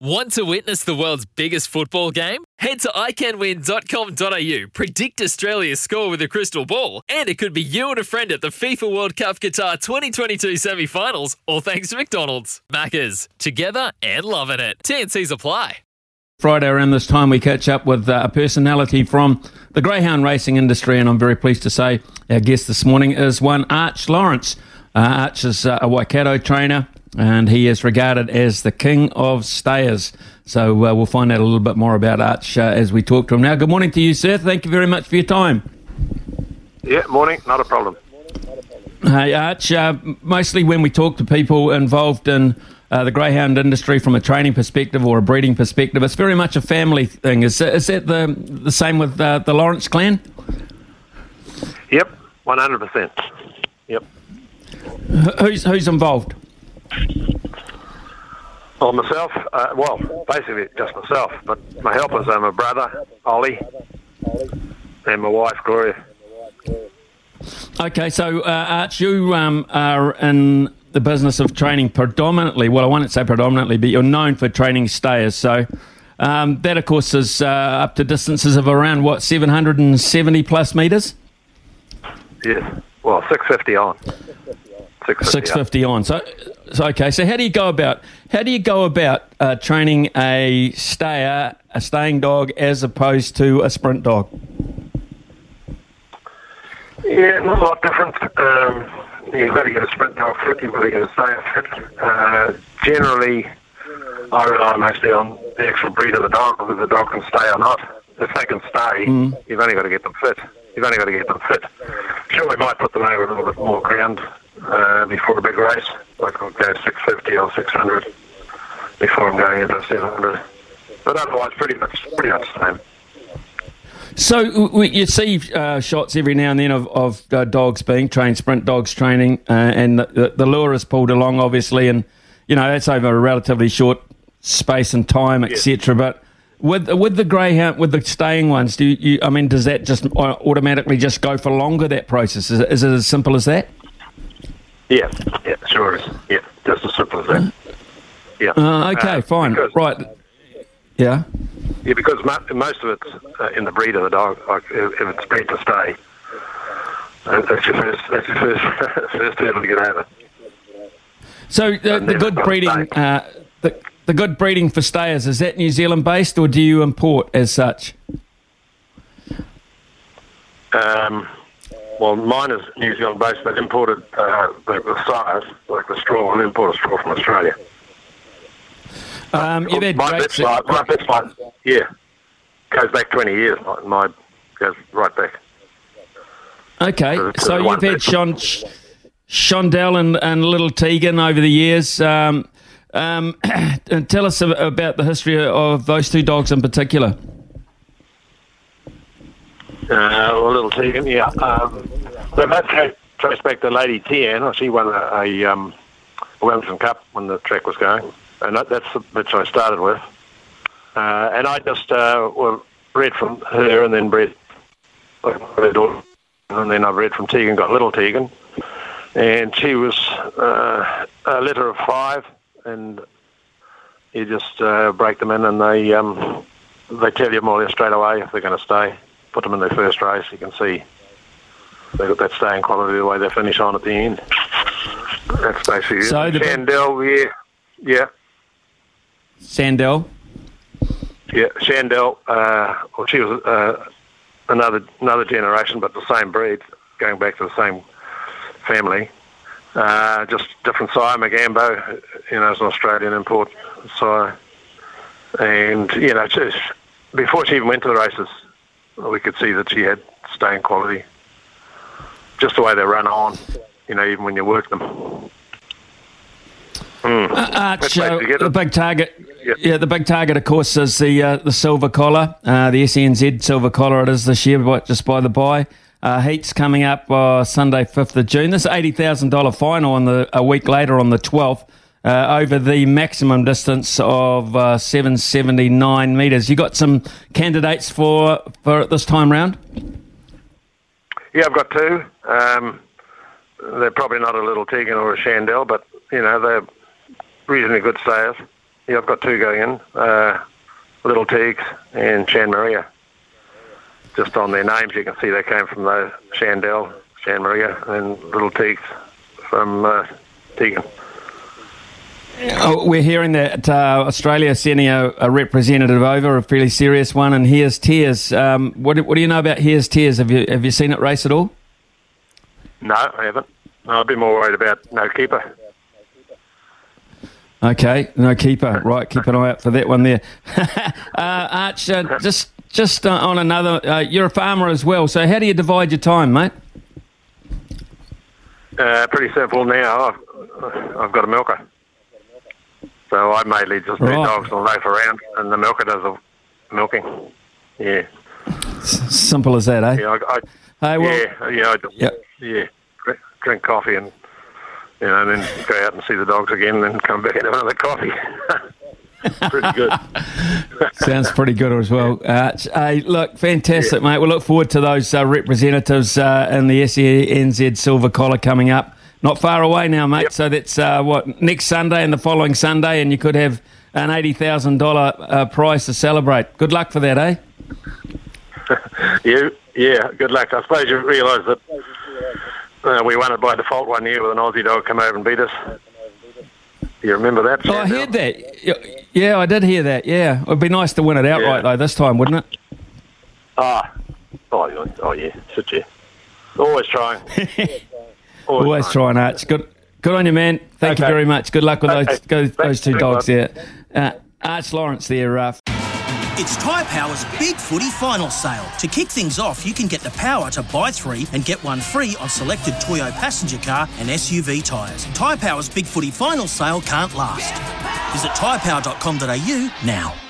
Want to witness the world's biggest football game? Head to iCanWin.com.au, predict Australia's score with a crystal ball, and it could be you and a friend at the FIFA World Cup Qatar 2022 semi finals, all thanks to McDonald's. Maccas, together and loving it. TNC's apply. Friday around this time, we catch up with uh, a personality from the greyhound racing industry, and I'm very pleased to say our guest this morning is one Arch Lawrence. Uh, Arch is uh, a Waikato trainer, and he is regarded as the king of stayers. So uh, we'll find out a little bit more about Arch uh, as we talk to him now. Good morning to you, sir. Thank you very much for your time. Yeah, morning, not a problem. Hey, Arch, uh, mostly when we talk to people involved in uh, the greyhound industry from a training perspective or a breeding perspective, it's very much a family thing. Is, is that the, the same with uh, the Lawrence clan? Yep, 100%. Yep. Who's, who's involved? Well, myself, uh, well, basically just myself, but my helpers are my brother, Ollie, and my wife, Gloria. Okay, so uh, Arch, you um, are in the business of training predominantly. Well, I won't say predominantly, but you're known for training stayers. So um, that, of course, is uh, up to distances of around what 770 plus meters. Yes, well, 650 on. 650, 650 on. So, so okay. So how do you go about how do you go about uh, training a stayer, a staying dog, as opposed to a sprint dog? Yeah, not a lot different. Um, you've got to get a sprint dog fit, you've got to get a stayer fit. Uh, generally, I rely mostly on the actual breed of the dog, whether the dog can stay or not. If they can stay, Mm. you've only got to get them fit. You've only got to get them fit. Sure, we might put them over a little bit more ground uh, before a big race, like I'll go 650 or 600 before I'm going into 700. But otherwise, pretty much, pretty much the same. So you see uh, shots every now and then of, of uh, dogs being trained, sprint dogs training, uh, and the, the, lure is pulled along, obviously, and you know that's over a relatively short space and time, etc. But with with the greyhound, with the staying ones, do you, you? I mean, does that just uh, automatically just go for longer? That process is, it- is it as simple as that? Yeah, yeah, sure is. Yeah, just as simple as that. Yeah. Uh, okay, Uh, fine, because- right. Yeah. Yeah, because mo- most of it's uh, in the breed of the dog. Like if, if it's bred to stay, uh, that's your first. That's your first first hurdle to get over. So the, the good breeding, uh, the, the good breeding for stayers is that New Zealand based, or do you import as such? Um, well, mine is New Zealand based, but imported uh, the, the size, like the straw, and import a straw from Australia. Um, you've had my bit's like, my like, yeah, goes back 20 years. My, goes right back. Okay, So- so so you've had Shon, Shandell and, and Little Tegan over the years. Um, um, tell us about the history of those two dogs in particular. Uh, little Tegan, yeah. Um, they both tra- trace back to Lady Tian. She won a, a, um, Wellington Cup when the track was going, and that, that's the bitch I started with. Uh, and I just uh, well, bred from her, and then daughter, and then I bred from Tegan, got little Tegan, and she was uh, a litter of five, and you just uh, break them in, and they um, they tell you more or less straight away if they're going to stay. Put them in their first race, you can see they got that staying quality the way they finish on at the end. That's basically So it. the- Shandell, yeah, yeah, Sandell. yeah. Shandell, uh, well, she was uh, another another generation, but the same breed, going back to the same family. Uh, just different sire. Magambo, you know, is an Australian import sire, and you know, just before she even went to the races, we could see that she had staying quality. Just the way they run on, you know, even when you work them. Mm. Arch, uh, the big target. Yep. Yeah, the big target, of course, is the uh, the silver collar, uh, the SNZ silver collar. It is this year, but just by the by. Uh, heats coming up uh, Sunday, fifth of June. This eighty thousand dollar final on the a week later on the twelfth. Uh, over the maximum distance of uh, 779 metres. You got some candidates for for this time round? Yeah, I've got two. Um, they're probably not a little Tegan or a Shandell, but you know they're reasonably good stayers. yeah, I've got two going in. Uh, Little Teagues and Shan Maria. Just on their names, you can see they came from the Shandell, Shan Maria, and Little Teagues from uh, Tegan. Oh, we're hearing that uh, Australia sending a, a, representative over, a fairly serious one, and here's Tears. Um, what, what, do you know about Here's Tears? Have you have you seen it race at all? No, I haven't. No, I've be more worried about No Keeper. Okay, no keeper. Right, keep an eye out for that one there. uh, Arch, uh, just just uh, on another, uh, you're a farmer as well. So how do you divide your time, mate? Uh, pretty simple now. I've, I've got a milker. So I mainly just right. dogs and loaf around, and the milker does the milking. Yeah. S- simple as that, eh? Yeah, I, I hey, well, yeah, yeah, I just, yep. yeah. Drink coffee and you know, and then go out and see the dogs again, and then come back and have another coffee. pretty good. Sounds pretty good as well. Uh, hey, look, fantastic, yeah. mate. We look forward to those uh, representatives uh, in the SENZ Silver Collar coming up. Not far away now, mate. Yep. So that's uh, what next Sunday and the following Sunday, and you could have an eighty thousand uh, prize to celebrate. Good luck for that, eh? you, yeah, good luck. I suppose you realise that uh, we won it by default one year with an Aussie dog come over and beat us. You remember that? Oh, I heard that. Yeah, I did hear that. Yeah, it'd be nice to win it outright yeah. though this time, wouldn't it? Ah, oh, oh yeah, shit yeah. Always trying. Always, Always trying, Arch. Good, good on you, man. Thank okay. you very much. Good luck with okay. those, those two dogs there. Uh, Arch Lawrence there, uh, it's Tyre Power's Big Footy Final Sale. To kick things off, you can get the power to buy three and get one free on selected Toyo passenger car and SUV tyres. Tyre Power's Big Footy Final Sale can't last. Visit tyrepower.com.au now.